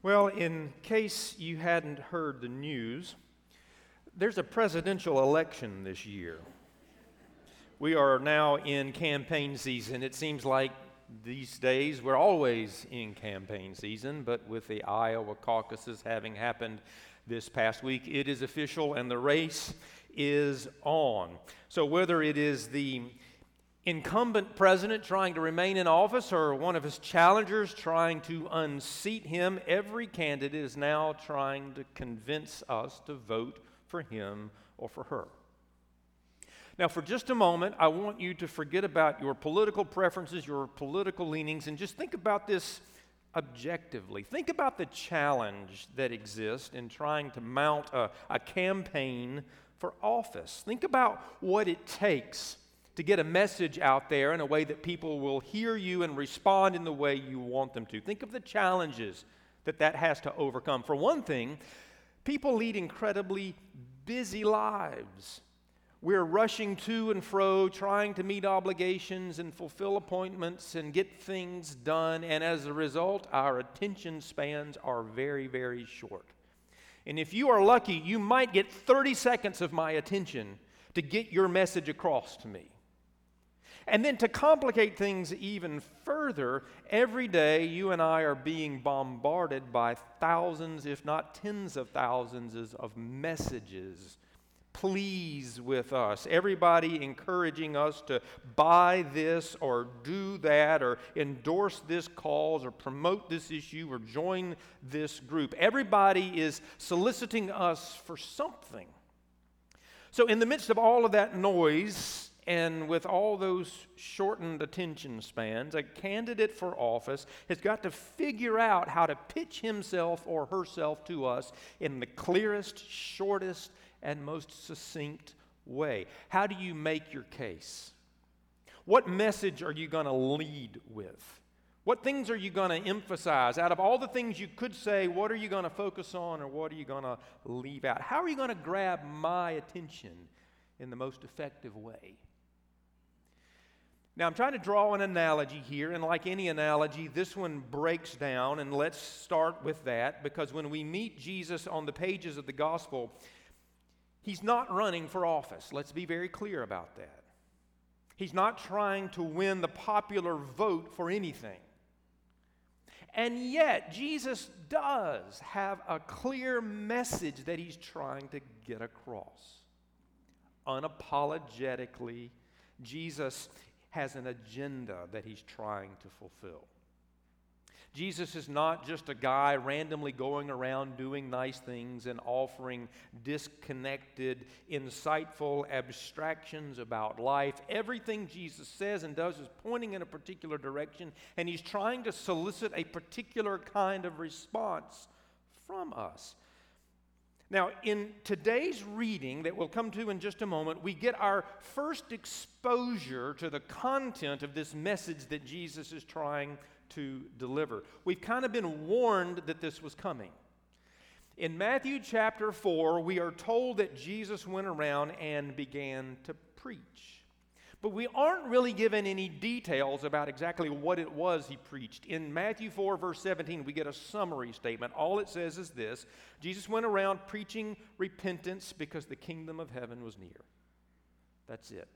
Well, in case you hadn't heard the news, there's a presidential election this year. We are now in campaign season. It seems like these days we're always in campaign season, but with the Iowa caucuses having happened this past week, it is official and the race is on. So, whether it is the incumbent president trying to remain in office or one of his challengers trying to unseat him, every candidate is now trying to convince us to vote for him or for her. Now, for just a moment, I want you to forget about your political preferences, your political leanings, and just think about this objectively. Think about the challenge that exists in trying to mount a, a campaign for office. Think about what it takes to get a message out there in a way that people will hear you and respond in the way you want them to. Think of the challenges that that has to overcome. For one thing, people lead incredibly busy lives. We're rushing to and fro, trying to meet obligations and fulfill appointments and get things done, and as a result, our attention spans are very, very short. And if you are lucky, you might get 30 seconds of my attention to get your message across to me. And then to complicate things even further, every day you and I are being bombarded by thousands, if not tens of thousands, of messages. Please with us. Everybody encouraging us to buy this or do that or endorse this cause or promote this issue or join this group. Everybody is soliciting us for something. So, in the midst of all of that noise, and with all those shortened attention spans, a candidate for office has got to figure out how to pitch himself or herself to us in the clearest, shortest, and most succinct way. How do you make your case? What message are you going to lead with? What things are you going to emphasize? Out of all the things you could say, what are you going to focus on or what are you going to leave out? How are you going to grab my attention in the most effective way? Now, I'm trying to draw an analogy here, and like any analogy, this one breaks down, and let's start with that because when we meet Jesus on the pages of the gospel, he's not running for office. Let's be very clear about that. He's not trying to win the popular vote for anything. And yet, Jesus does have a clear message that he's trying to get across. Unapologetically, Jesus has an agenda that he's trying to fulfill. Jesus is not just a guy randomly going around doing nice things and offering disconnected, insightful abstractions about life. Everything Jesus says and does is pointing in a particular direction, and he's trying to solicit a particular kind of response from us. Now, in today's reading that we'll come to in just a moment, we get our first exposure to the content of this message that Jesus is trying to deliver. We've kind of been warned that this was coming. In Matthew chapter 4, we are told that Jesus went around and began to preach. But we aren't really given any details about exactly what it was he preached. In Matthew 4, verse 17, we get a summary statement. All it says is this Jesus went around preaching repentance because the kingdom of heaven was near. That's it.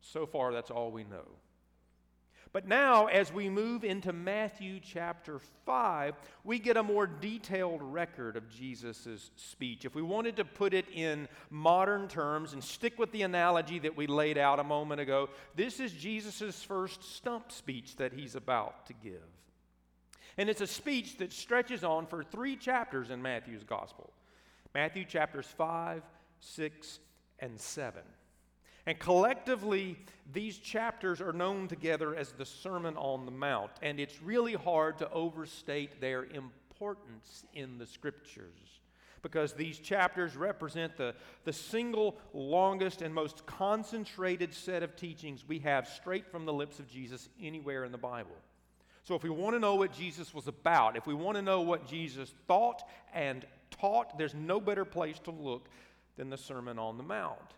So far, that's all we know. But now, as we move into Matthew chapter 5, we get a more detailed record of Jesus' speech. If we wanted to put it in modern terms and stick with the analogy that we laid out a moment ago, this is Jesus' first stump speech that he's about to give. And it's a speech that stretches on for three chapters in Matthew's gospel Matthew chapters 5, 6, and 7. And collectively, these chapters are known together as the Sermon on the Mount. And it's really hard to overstate their importance in the scriptures because these chapters represent the, the single longest and most concentrated set of teachings we have straight from the lips of Jesus anywhere in the Bible. So, if we want to know what Jesus was about, if we want to know what Jesus thought and taught, there's no better place to look than the Sermon on the Mount.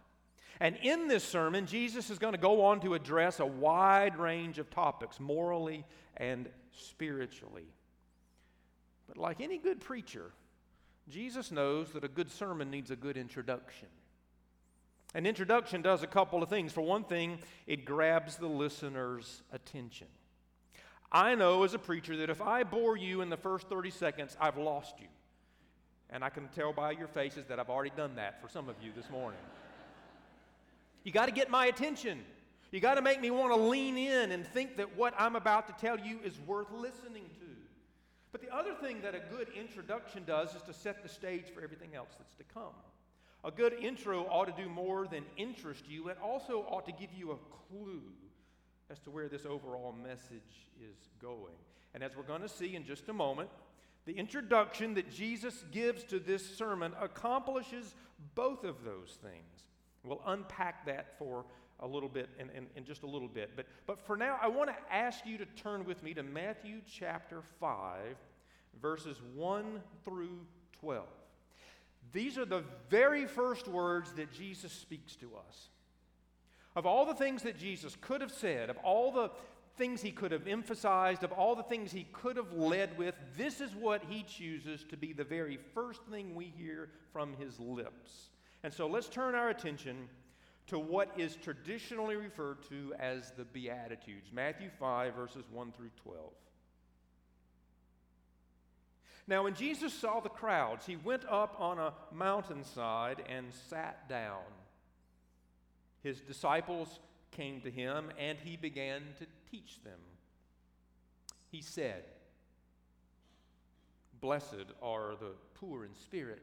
And in this sermon, Jesus is going to go on to address a wide range of topics, morally and spiritually. But like any good preacher, Jesus knows that a good sermon needs a good introduction. An introduction does a couple of things. For one thing, it grabs the listener's attention. I know as a preacher that if I bore you in the first 30 seconds, I've lost you. And I can tell by your faces that I've already done that for some of you this morning. You got to get my attention. You got to make me want to lean in and think that what I'm about to tell you is worth listening to. But the other thing that a good introduction does is to set the stage for everything else that's to come. A good intro ought to do more than interest you, it also ought to give you a clue as to where this overall message is going. And as we're going to see in just a moment, the introduction that Jesus gives to this sermon accomplishes both of those things. We'll unpack that for a little bit in, in, in, just a little bit. But, but for now, I want to ask you to turn with me to Matthew chapter 5, verses 1 through 12. These are the very first words that Jesus speaks to us. Of all the things that Jesus could have said, of all the things he could have emphasized, of all the things he could have led with, this is what he chooses to be the very first thing we hear from his lips. And so let's turn our attention to what is traditionally referred to as the Beatitudes Matthew 5, verses 1 through 12. Now, when Jesus saw the crowds, he went up on a mountainside and sat down. His disciples came to him, and he began to teach them. He said, Blessed are the poor in spirit,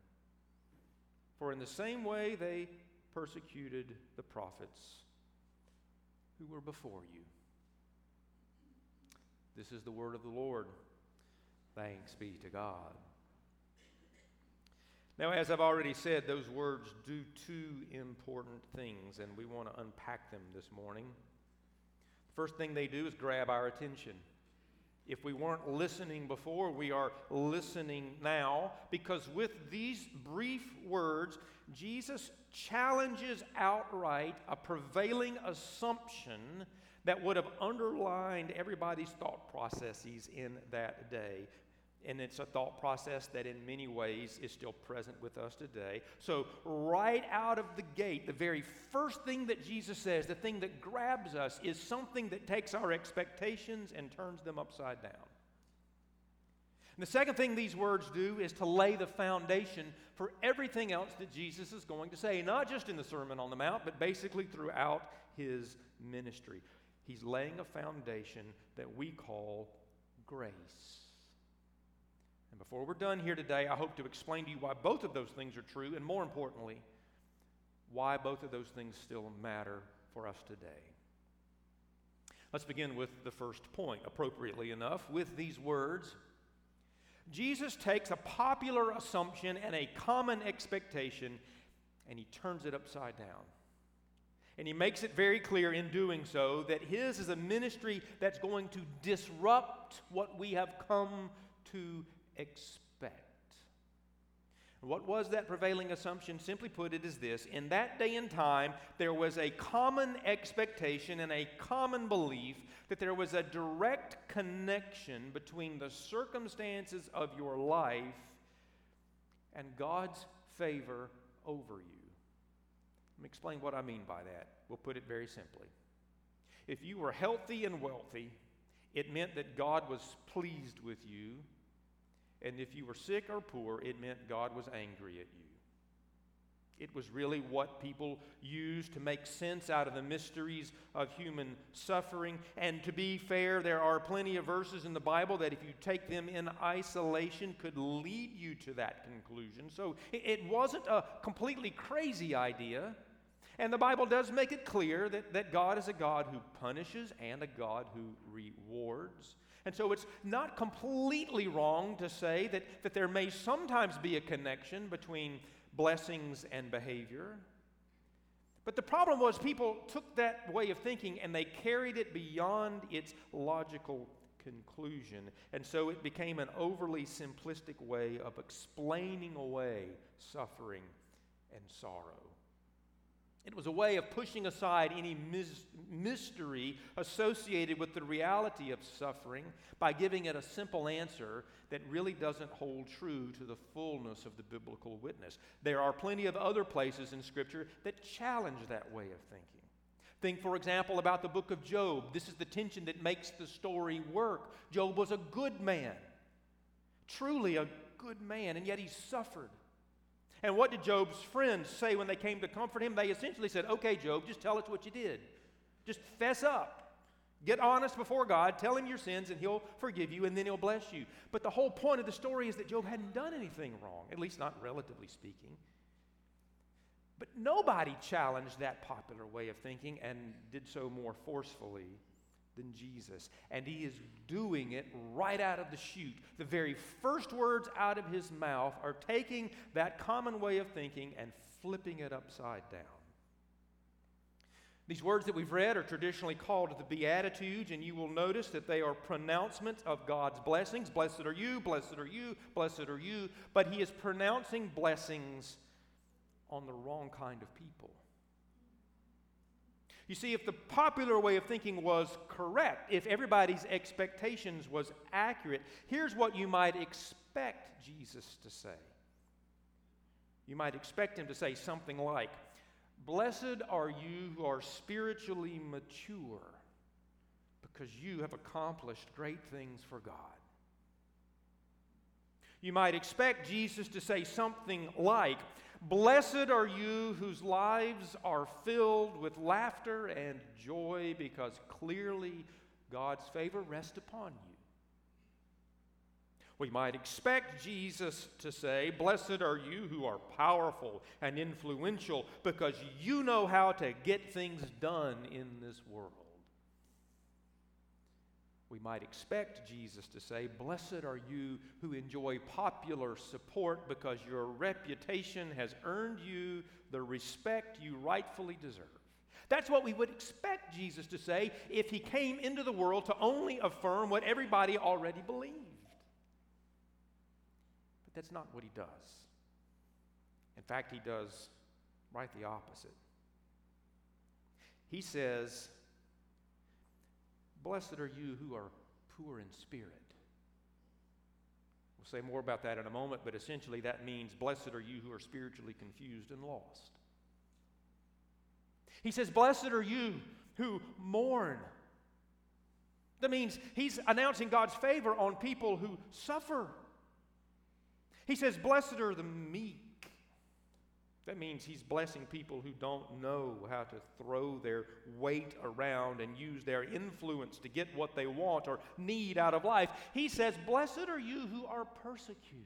For in the same way they persecuted the prophets who were before you. This is the word of the Lord. Thanks be to God. Now, as I've already said, those words do two important things, and we want to unpack them this morning. First thing they do is grab our attention. If we weren't listening before, we are listening now because with these brief words, Jesus challenges outright a prevailing assumption that would have underlined everybody's thought processes in that day. And it's a thought process that, in many ways, is still present with us today. So, right out of the gate, the very first thing that Jesus says, the thing that grabs us, is something that takes our expectations and turns them upside down. And the second thing these words do is to lay the foundation for everything else that Jesus is going to say, not just in the Sermon on the Mount, but basically throughout his ministry. He's laying a foundation that we call grace. And before we're done here today, I hope to explain to you why both of those things are true, and more importantly, why both of those things still matter for us today. Let's begin with the first point, appropriately enough, with these words. Jesus takes a popular assumption and a common expectation and he turns it upside down. And he makes it very clear in doing so that his is a ministry that's going to disrupt what we have come to expect. What was that prevailing assumption? Simply put, it is this In that day and time, there was a common expectation and a common belief that there was a direct connection between the circumstances of your life and God's favor over you. Let me explain what I mean by that. We'll put it very simply. If you were healthy and wealthy, it meant that God was pleased with you And if you were sick or poor, it meant God was angry at you. It was really what people used to make sense out of the mysteries of human suffering. And to be fair, there are plenty of verses in the Bible that, if you take them in isolation, could lead you to that conclusion. So it wasn't a completely crazy idea. And the Bible does make it clear that, that God is a God who punishes and a God who rewards. And so it's not completely wrong to say that, that there may sometimes be a connection between blessings and behavior. But the problem was people took that way of thinking and they carried it beyond its logical conclusion. And so it became an overly simplistic way of explaining away suffering and sorrow. It was a way of pushing aside any mis- mystery associated with the reality of suffering by giving it a simple answer that really doesn't hold true to the fullness of the biblical witness. There are plenty of other places in Scripture that challenge that way of thinking. Think, for example, about the book of Job. This is the tension that makes the story work. Job was a good man, truly a good man, and yet he suffered. And what did Job's friends say when they came to comfort him? They essentially said, Okay, Job, just tell us what you did. Just fess up. Get honest before God, tell him your sins, and he'll forgive you, and then he'll bless you. But the whole point of the story is that Job hadn't done anything wrong, at least not relatively speaking. But nobody challenged that popular way of thinking and did so more forcefully than Jesus. And he is doing it right out of the chute. The very first words out of his mouth are taking that common way of thinking and flipping it upside down. These words that we've read are traditionally called the Beatitudes, and you will notice that they are pronouncements of God's blessings. Blessed are you, blessed are you, blessed are you. But he is pronouncing blessings on the wrong kind of people. You see, if the popular way of thinking was correct, if everybody's expectations was accurate, here's what you might expect Jesus to say. You might expect him to say something like, Blessed are you who are spiritually mature, because you have accomplished great things for God. You might expect Jesus to say something like, Blessed are you whose lives are filled with laughter and joy because clearly God's favor rests upon you. We might expect Jesus to say, Blessed are you who are powerful and influential because you know how to get things done in this world we might expect Jesus to say, Blessed are you who enjoy popular support because your reputation has earned you the respect you rightfully deserve. That's what we would expect Jesus to say if he came into the world to only affirm what everybody already believed. But that's not what he does. In fact, he does right the opposite. He says, Blessed are you who are poor in spirit. We'll say more about that in a moment, but essentially that means, Blessed are you who are spiritually confused and lost. He says, Blessed are you who mourn. That means he's announcing God's favor on people who suffer. He says, Blessed are the meek. That means he's blessing people who don't know how to throw their weight around and use their influence to get what they want or need out of life. He says, Blessed are you who are persecuted.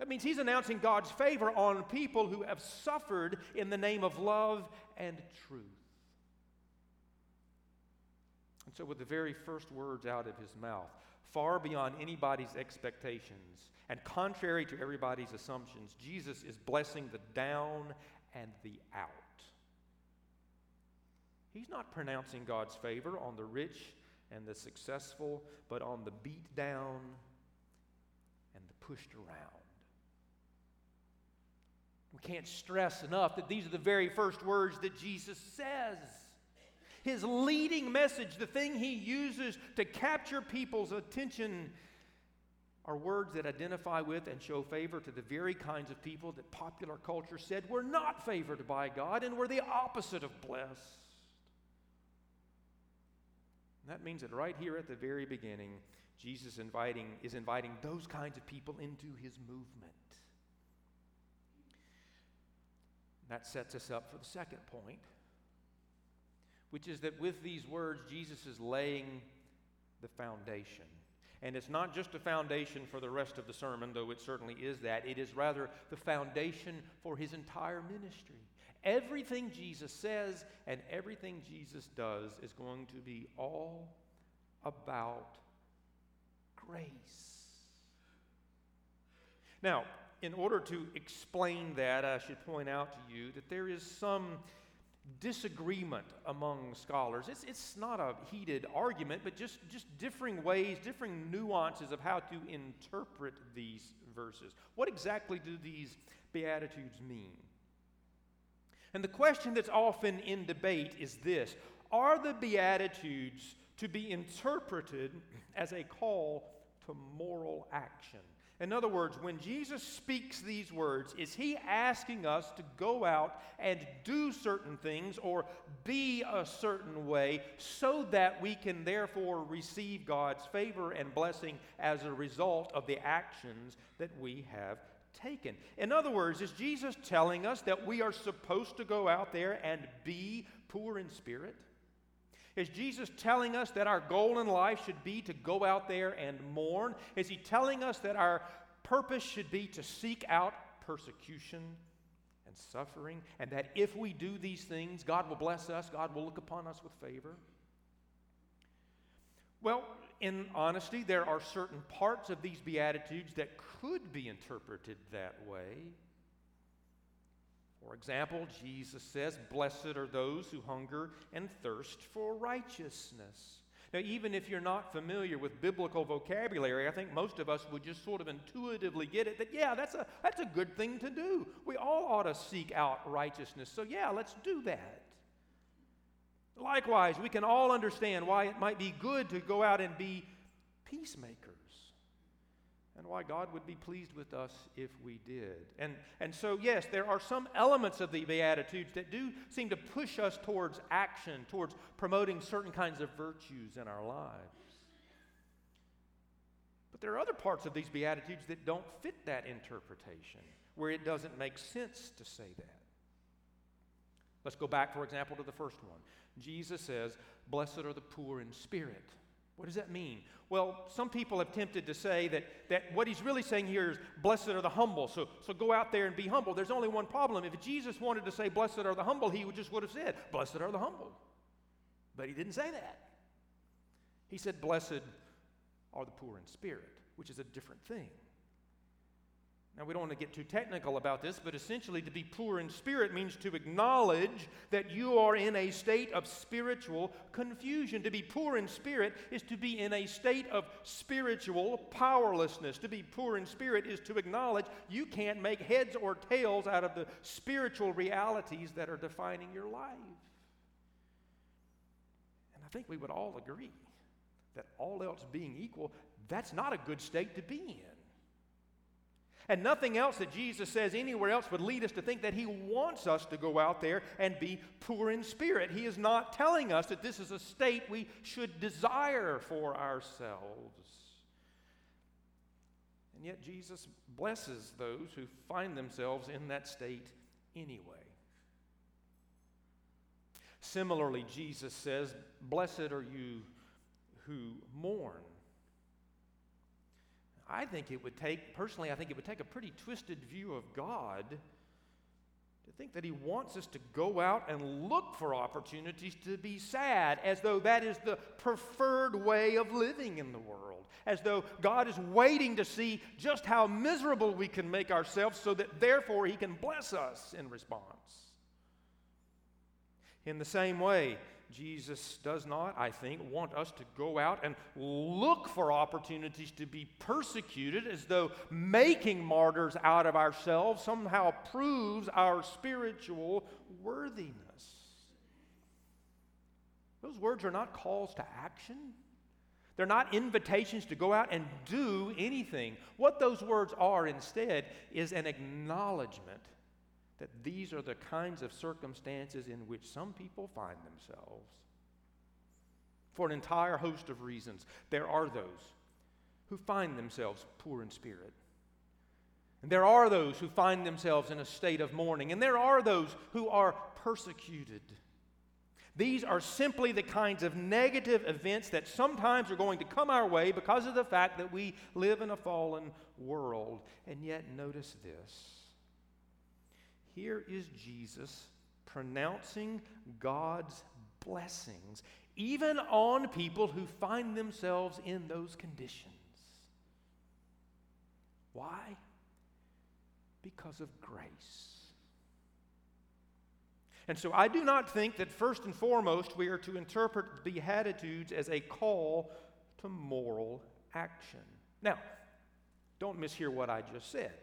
That means he's announcing God's favor on people who have suffered in the name of love and truth. And so, with the very first words out of his mouth, far beyond anybody's expectations, and contrary to everybody's assumptions, Jesus is blessing the down and the out. He's not pronouncing God's favor on the rich and the successful, but on the beat down and the pushed around. We can't stress enough that these are the very first words that Jesus says. His leading message, the thing he uses to capture people's attention, are words that identify with and show favor to the very kinds of people that popular culture said were not favored by God and were the opposite of blessed. And that means that right here at the very beginning, Jesus inviting, is inviting those kinds of people into his movement. That sets us up for the second point, which is that with these words, Jesus is laying the foundation. And it's not just a foundation for the rest of the sermon, though it certainly is that. It is rather the foundation for his entire ministry. Everything Jesus says and everything Jesus does is going to be all about grace. Now, in order to explain that, I should point out to you that there is some disagreement among scholars. It's, it's not a heated argument, but just, just differing ways, differing nuances of how to interpret these verses. What exactly do these Beatitudes mean? And the question that's often in debate is this Are the Beatitudes to be interpreted as a call to moral action? In other words, when Jesus speaks these words, is he asking us to go out and do certain things or be a certain way so that we can therefore receive God's favor and blessing as a result of the actions that we have taken? In other words, is Jesus telling us that we are supposed to go out there and be poor in spirit? Is Jesus telling us that our goal in life should be to go out there and mourn? Is he telling us that our purpose should be to seek out persecution and suffering, and that if we do these things, God will bless us, God will look upon us with favor? Well, in honesty, there are certain parts of these Beatitudes that could be interpreted that way. For example, Jesus says, Blessed are those who hunger and thirst for righteousness. Now, even if you're not familiar with biblical vocabulary, I think most of us would just sort of intuitively get it that, yeah, that's a, that's a good thing to do. We all ought to seek out righteousness. So, yeah, let's do that. Likewise, we can all understand why it might be good to go out and be peacemakers and why God would be pleased with us if we did. And, and so, yes, there are some elements of the Beatitudes that do seem to push us towards action, towards promoting certain kinds of virtues in our lives. But there are other parts of these Beatitudes that don't fit that interpretation, where it doesn't make sense to say that. Let's go back, for example, to the first one. Jesus says, Blessed are the poor in spirit. What does that mean? Well, some people have tempted to say that, that what he's really saying here is, blessed are the humble. So, so go out there and be humble. There's only one problem. If Jesus wanted to say, blessed are the humble, he would just would have said, blessed are the humble. But he didn't say that. He said, blessed are the poor in spirit, which is a different thing. Now, we don't want to get too technical about this, but essentially, to be poor in spirit means to acknowledge that you are in a state of spiritual confusion. To be poor in spirit is to be in a state of spiritual powerlessness. To be poor in spirit is to acknowledge you can't make heads or tails out of the spiritual realities that are defining your life. And I think we would all agree that all else being equal, that's not a good state to be in. And nothing else that Jesus says anywhere else would lead us to think that he wants us to go out there and be poor in spirit. He is not telling us that this is a state we should desire for ourselves. And yet, Jesus blesses those who find themselves in that state anyway. Similarly, Jesus says, Blessed are you who mourn I think it would take, personally, I think it would take a pretty twisted view of God to think that He wants us to go out and look for opportunities to be sad, as though that is the preferred way of living in the world, as though God is waiting to see just how miserable we can make ourselves so that therefore He can bless us in response. In the same way, Jesus does not, I think, want us to go out and look for opportunities to be persecuted as though making martyrs out of ourselves somehow proves our spiritual worthiness. Those words are not calls to action. They're not invitations to go out and do anything. What those words are instead is an acknowledgement that these are the kinds of circumstances in which some people find themselves. For an entire host of reasons, there are those who find themselves poor in spirit. And there are those who find themselves in a state of mourning. And there are those who are persecuted. These are simply the kinds of negative events that sometimes are going to come our way because of the fact that we live in a fallen world. And yet, notice this. Here is Jesus pronouncing God's blessings, even on people who find themselves in those conditions. Why? Because of grace. And so I do not think that first and foremost we are to interpret the Beatitudes as a call to moral action. Now, don't mishear what I just said.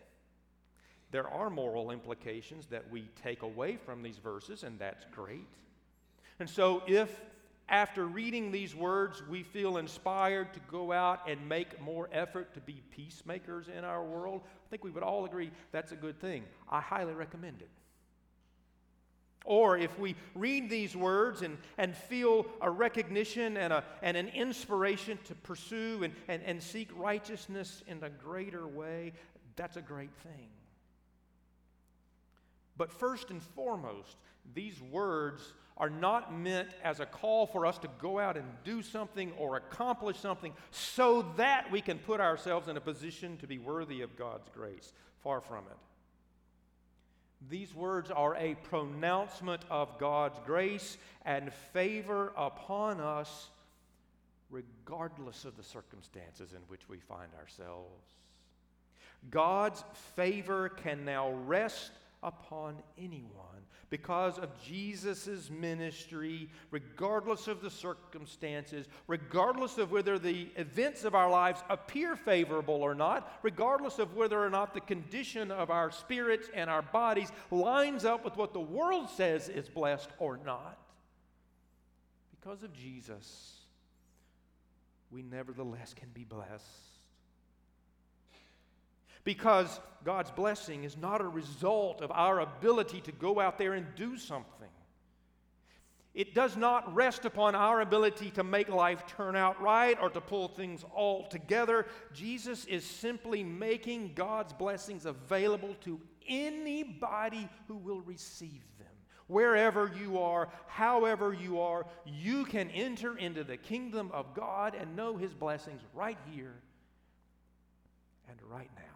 There are moral implications that we take away from these verses, and that's great. And so, if after reading these words we feel inspired to go out and make more effort to be peacemakers in our world, I think we would all agree that's a good thing. I highly recommend it. Or if we read these words and, and feel a recognition and, a, and an inspiration to pursue and, and, and seek righteousness in a greater way, that's a great thing. But first and foremost, these words are not meant as a call for us to go out and do something or accomplish something so that we can put ourselves in a position to be worthy of God's grace. Far from it. These words are a pronouncement of God's grace and favor upon us, regardless of the circumstances in which we find ourselves. God's favor can now rest upon anyone because of Jesus' ministry, regardless of the circumstances, regardless of whether the events of our lives appear favorable or not, regardless of whether or not the condition of our spirits and our bodies lines up with what the world says is blessed or not. Because of Jesus, we nevertheless can be blessed because God's blessing is not a result of our ability to go out there and do something. It does not rest upon our ability to make life turn out right or to pull things all together. Jesus is simply making God's blessings available to anybody who will receive them. Wherever you are, however you are, you can enter into the kingdom of God and know His blessings right here and right now.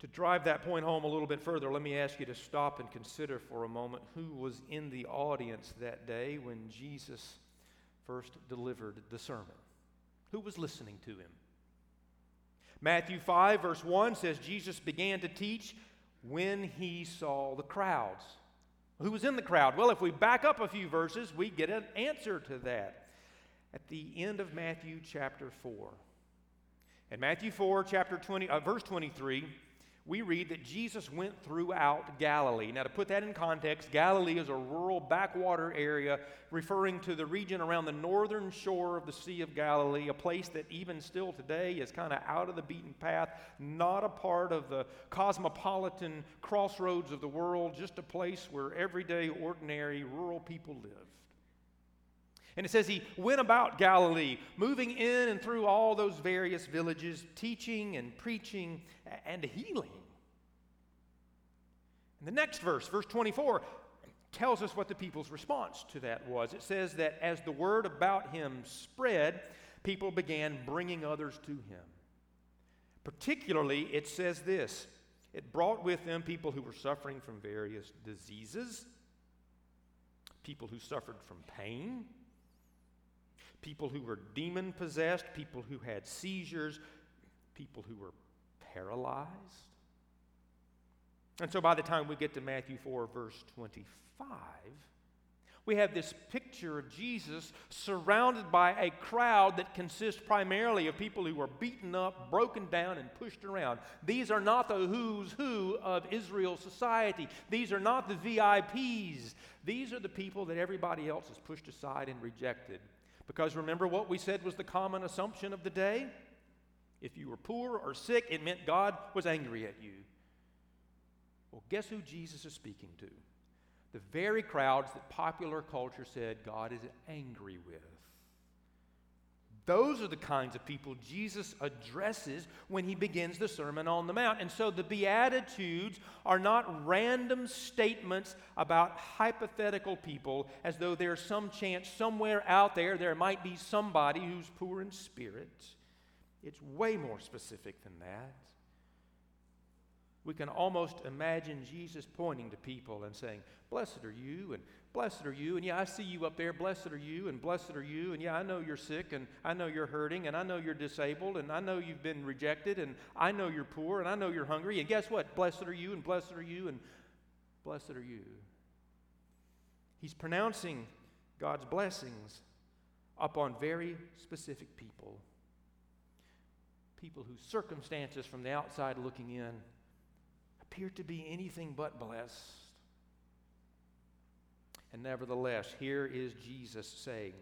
To drive that point home a little bit further, let me ask you to stop and consider for a moment who was in the audience that day when Jesus first delivered the sermon. Who was listening to him? Matthew 5, verse 1 says, Jesus began to teach when he saw the crowds. Who was in the crowd? Well, if we back up a few verses, we get an answer to that. At the end of Matthew chapter 4. In Matthew 4, chapter 20, uh, verse 23, we read that Jesus went throughout Galilee. Now, to put that in context, Galilee is a rural backwater area referring to the region around the northern shore of the Sea of Galilee, a place that even still today is kind of out of the beaten path, not a part of the cosmopolitan crossroads of the world, just a place where everyday, ordinary, rural people live. And it says he went about Galilee, moving in and through all those various villages, teaching and preaching and healing. And the next verse, verse 24, tells us what the people's response to that was. It says that as the word about him spread, people began bringing others to him. Particularly, it says this it brought with them people who were suffering from various diseases, people who suffered from pain, people who were demon possessed, people who had seizures, people who were paralyzed. And so by the time we get to Matthew 4, verse 25, we have this picture of Jesus surrounded by a crowd that consists primarily of people who are beaten up, broken down, and pushed around. These are not the who's who of Israel society. These are not the VIPs. These are the people that everybody else has pushed aside and rejected. Because remember what we said was the common assumption of the day? If you were poor or sick, it meant God was angry at you. Well, guess who Jesus is speaking to? The very crowds that popular culture said God is angry with. Those are the kinds of people Jesus addresses when he begins the Sermon on the Mount. And so the Beatitudes are not random statements about hypothetical people as though there's some chance somewhere out there there might be somebody who's poor in spirit. It's way more specific than that. We can almost imagine Jesus pointing to people and saying, Blessed are you, and blessed are you, and yeah, I see you up there, blessed are you, and blessed are you, and yeah, I know you're sick, and I know you're hurting, and I know you're disabled, and I know you've been rejected, and I know you're poor, and I know you're hungry, and guess what? Blessed are you, and blessed are you, and blessed are you. He's pronouncing God's blessings upon very specific people. People whose circumstances from the outside looking in appear to be anything but blessed. And nevertheless, here is Jesus saying,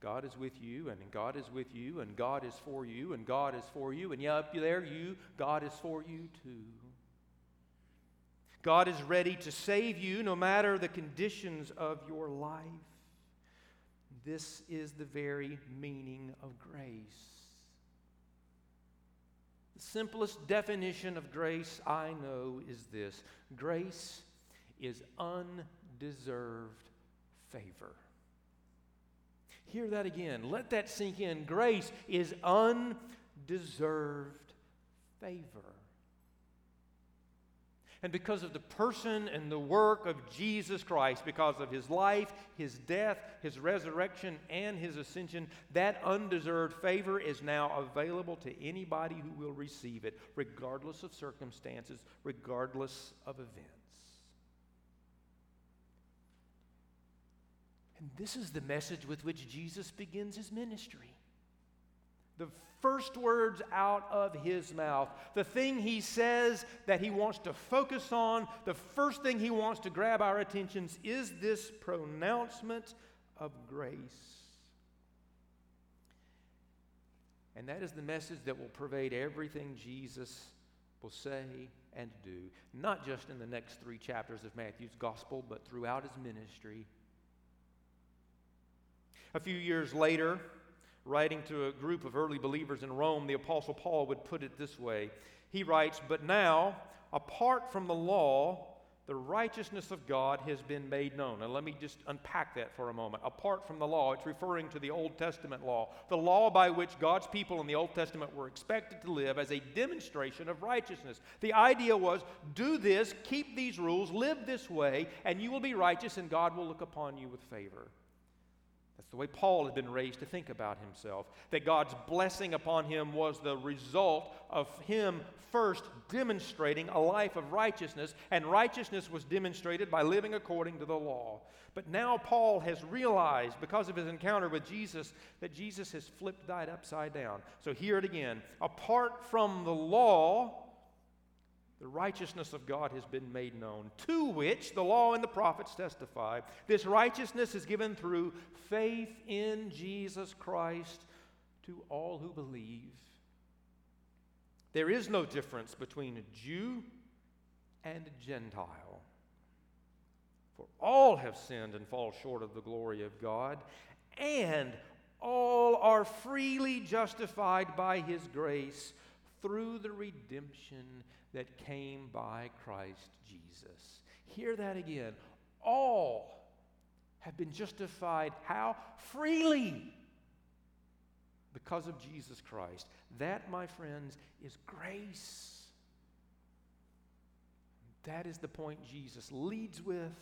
God is with you, and God is with you, and God is for you, and God is for you, and yeah, up there, you, God is for you too. God is ready to save you no matter the conditions of your life. This is the very meaning of grace. The simplest definition of grace I know is this grace is undeserved favor. Hear that again. Let that sink in. Grace is undeserved favor. And because of the person and the work of Jesus Christ, because of his life, his death, his resurrection, and his ascension, that undeserved favor is now available to anybody who will receive it, regardless of circumstances, regardless of events. And this is the message with which Jesus begins his ministry. The first words out of his mouth, the thing he says that he wants to focus on, the first thing he wants to grab our attentions is this pronouncement of grace. And that is the message that will pervade everything Jesus will say and do, not just in the next three chapters of Matthew's gospel, but throughout his ministry. A few years later, writing to a group of early believers in Rome, the Apostle Paul would put it this way. He writes, But now, apart from the law, the righteousness of God has been made known. And let me just unpack that for a moment. Apart from the law, it's referring to the Old Testament law, the law by which God's people in the Old Testament were expected to live as a demonstration of righteousness. The idea was do this, keep these rules, live this way, and you will be righteous, and God will look upon you with favor. That's the way Paul had been raised to think about himself. That God's blessing upon him was the result of him first demonstrating a life of righteousness, and righteousness was demonstrated by living according to the law. But now Paul has realized, because of his encounter with Jesus, that Jesus has flipped that upside down. So hear it again. Apart from the law, the righteousness of God has been made known, to which the law and the prophets testify. This righteousness is given through faith in Jesus Christ to all who believe. There is no difference between a Jew and a Gentile. For all have sinned and fall short of the glory of God, and all are freely justified by his grace through the redemption that came by Christ Jesus. Hear that again. All have been justified. How? Freely. Because of Jesus Christ. That, my friends, is grace. That is the point Jesus leads with.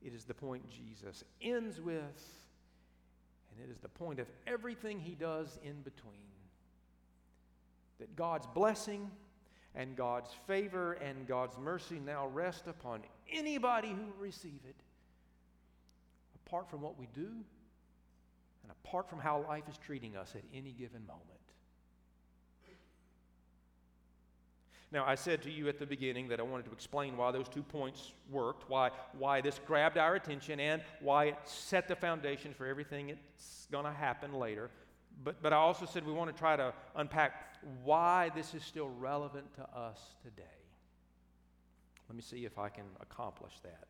It is the point Jesus ends with. And it is the point of everything he does in between. That God's blessing and God's favor and God's mercy now rest upon anybody who will receive it, apart from what we do and apart from how life is treating us at any given moment. Now, I said to you at the beginning that I wanted to explain why those two points worked, why, why this grabbed our attention, and why it set the foundation for everything that's going to happen later. But, but I also said we want to try to unpack why this is still relevant to us today. Let me see if I can accomplish that.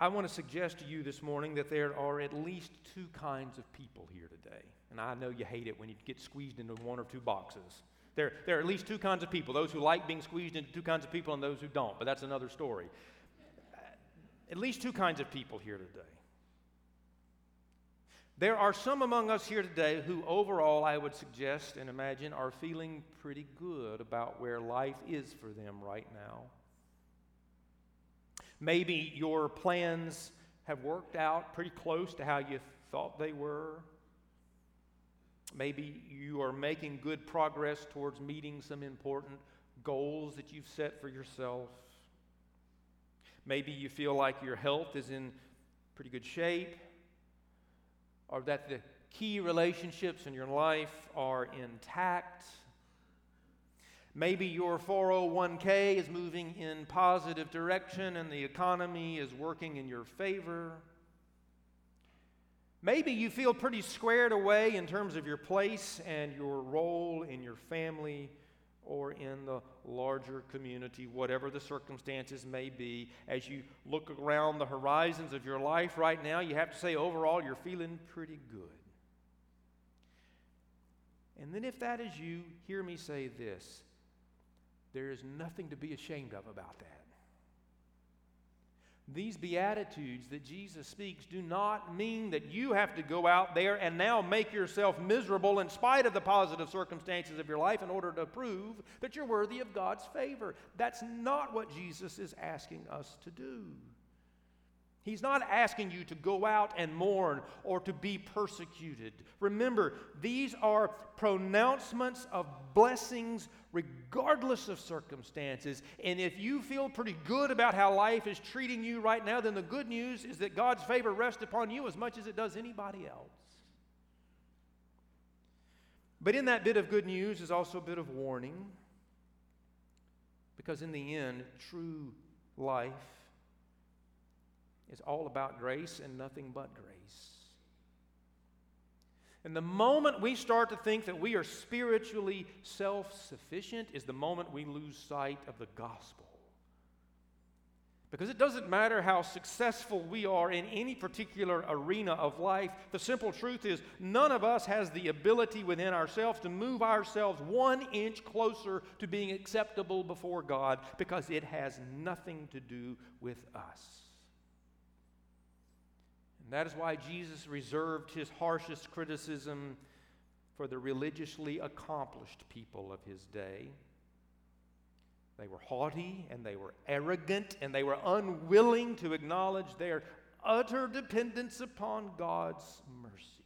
I want to suggest to you this morning that there are at least two kinds of people here today. And I know you hate it when you get squeezed into one or two boxes. There, there are at least two kinds of people those who like being squeezed into two kinds of people and those who don't, but that's another story. At least two kinds of people here today. There are some among us here today who, overall, I would suggest and imagine, are feeling pretty good about where life is for them right now. Maybe your plans have worked out pretty close to how you thought they were. Maybe you are making good progress towards meeting some important goals that you've set for yourself. Maybe you feel like your health is in pretty good shape, or that the key relationships in your life are intact. Maybe your 401k is moving in positive direction and the economy is working in your favor. Maybe you feel pretty squared away in terms of your place and your role in your family or in the larger community, whatever the circumstances may be. As you look around the horizons of your life right now, you have to say overall you're feeling pretty good. And then, if that is you, hear me say this there is nothing to be ashamed of about that. These Beatitudes that Jesus speaks do not mean that you have to go out there and now make yourself miserable in spite of the positive circumstances of your life in order to prove that you're worthy of God's favor. That's not what Jesus is asking us to do. He's not asking you to go out and mourn or to be persecuted. Remember, these are pronouncements of blessings regardless of circumstances. And if you feel pretty good about how life is treating you right now, then the good news is that God's favor rests upon you as much as it does anybody else. But in that bit of good news is also a bit of warning. Because in the end, true life is all about grace and nothing but grace. And the moment we start to think that we are spiritually self sufficient is the moment we lose sight of the gospel. Because it doesn't matter how successful we are in any particular arena of life, the simple truth is none of us has the ability within ourselves to move ourselves one inch closer to being acceptable before God because it has nothing to do with us. And that is why Jesus reserved his harshest criticism for the religiously accomplished people of his day. They were haughty and they were arrogant and they were unwilling to acknowledge their utter dependence upon God's mercy.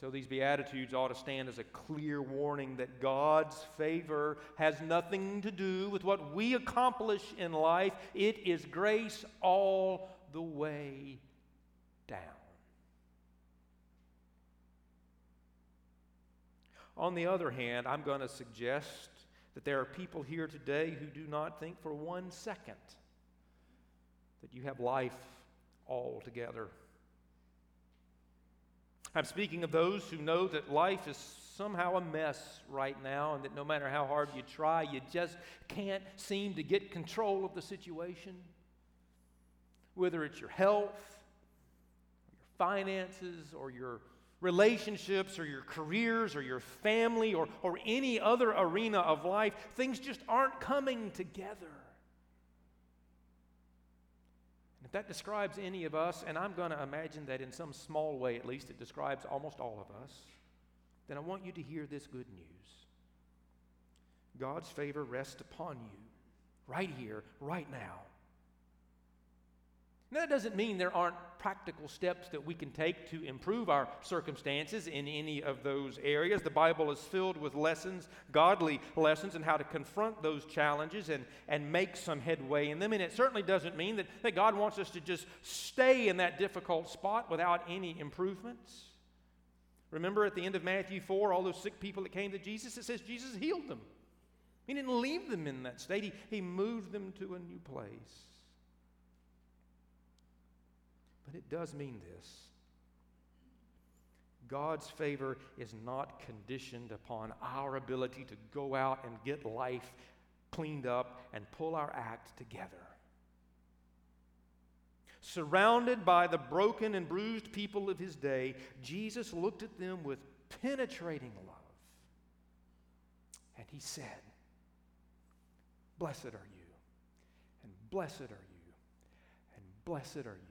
So these Beatitudes ought to stand as a clear warning that God's favor has nothing to do with what we accomplish in life, it is grace all the way down. On the other hand, I'm going to suggest that there are people here today who do not think for one second that you have life all together. I'm speaking of those who know that life is somehow a mess right now and that no matter how hard you try, you just can't seem to get control of the situation. Whether it's your health, your finances, or your relationships, or your careers, or your family, or, or any other arena of life, things just aren't coming together. If that describes any of us, and I'm going to imagine that in some small way at least it describes almost all of us, then I want you to hear this good news. God's favor rests upon you right here, right now. Now, that doesn't mean there aren't practical steps that we can take to improve our circumstances in any of those areas. The Bible is filled with lessons, godly lessons, and how to confront those challenges and, and make some headway in them. And it certainly doesn't mean that, that God wants us to just stay in that difficult spot without any improvements. Remember at the end of Matthew 4, all those sick people that came to Jesus, it says Jesus healed them. He didn't leave them in that state, He, he moved them to a new place. But it does mean this God's favor is not conditioned upon our ability to go out and get life cleaned up and pull our act together. Surrounded by the broken and bruised people of his day, Jesus looked at them with penetrating love. And he said, Blessed are you, and blessed are you, and blessed are you.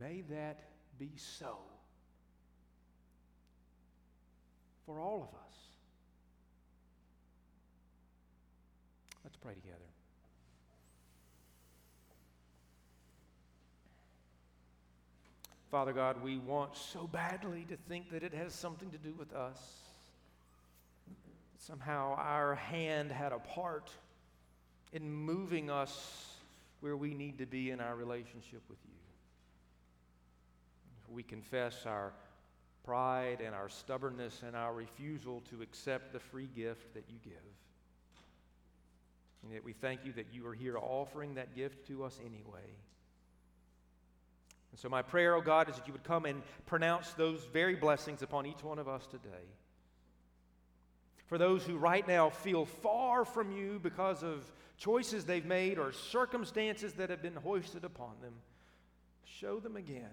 May that be so for all of us. Let's pray together. Father God, we want so badly to think that it has something to do with us. Somehow our hand had a part in moving us where we need to be in our relationship with you. We confess our pride and our stubbornness and our refusal to accept the free gift that you give. And yet we thank you that you are here offering that gift to us anyway. And so, my prayer, oh God, is that you would come and pronounce those very blessings upon each one of us today. For those who right now feel far from you because of choices they've made or circumstances that have been hoisted upon them, show them again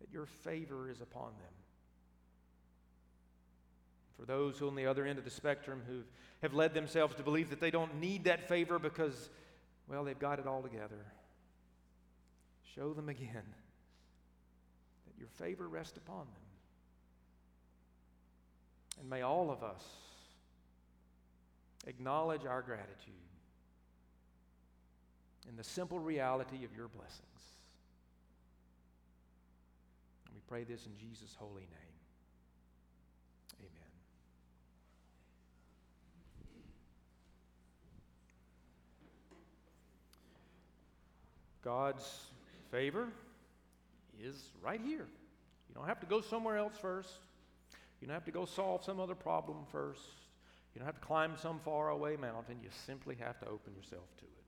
that your favor is upon them. For those who on the other end of the spectrum who have led themselves to believe that they don't need that favor because, well, they've got it all together. Show them again that your favor rests upon them. And may all of us acknowledge our gratitude in the simple reality of your blessings. And we pray this in Jesus' holy name. Amen. God's favor is right here. You don't have to go somewhere else first. You don't have to go solve some other problem first. You don't have to climb some faraway mountain. You simply have to open yourself to it.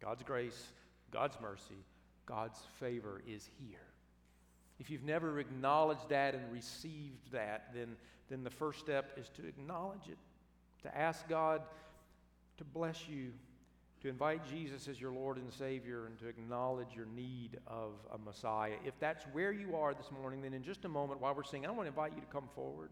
God's grace, God's mercy, God's favor is here. If you've never acknowledged that and received that, then, then the first step is to acknowledge it, to ask God to bless you to invite Jesus as your Lord and Savior and to acknowledge your need of a Messiah. If that's where you are this morning, then in just a moment while we're singing, I want to invite you to come forward.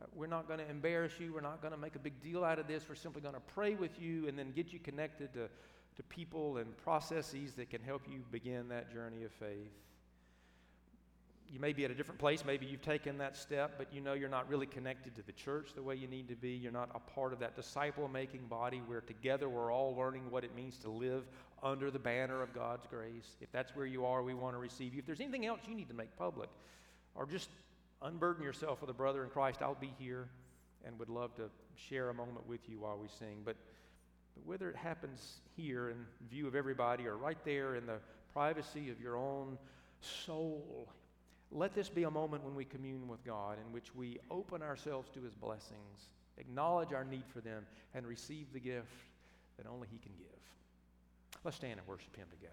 Uh, we're not going to embarrass you. We're not going to make a big deal out of this. We're simply going to pray with you and then get you connected to, to people and processes that can help you begin that journey of faith you may be at a different place. Maybe you've taken that step, but you know you're not really connected to the church the way you need to be. You're not a part of that disciple making body where together we're all learning what it means to live under the banner of God's grace. If that's where you are, we want to receive you. If there's anything else you need to make public, or just unburden yourself with a brother in Christ, I'll be here and would love to share a moment with you while we sing. But, but whether it happens here in view of everybody or right there in the privacy of your own soul, let this be a moment when we commune with God in which we open ourselves to his blessings, acknowledge our need for them, and receive the gift that only he can give. Let's stand and worship him together.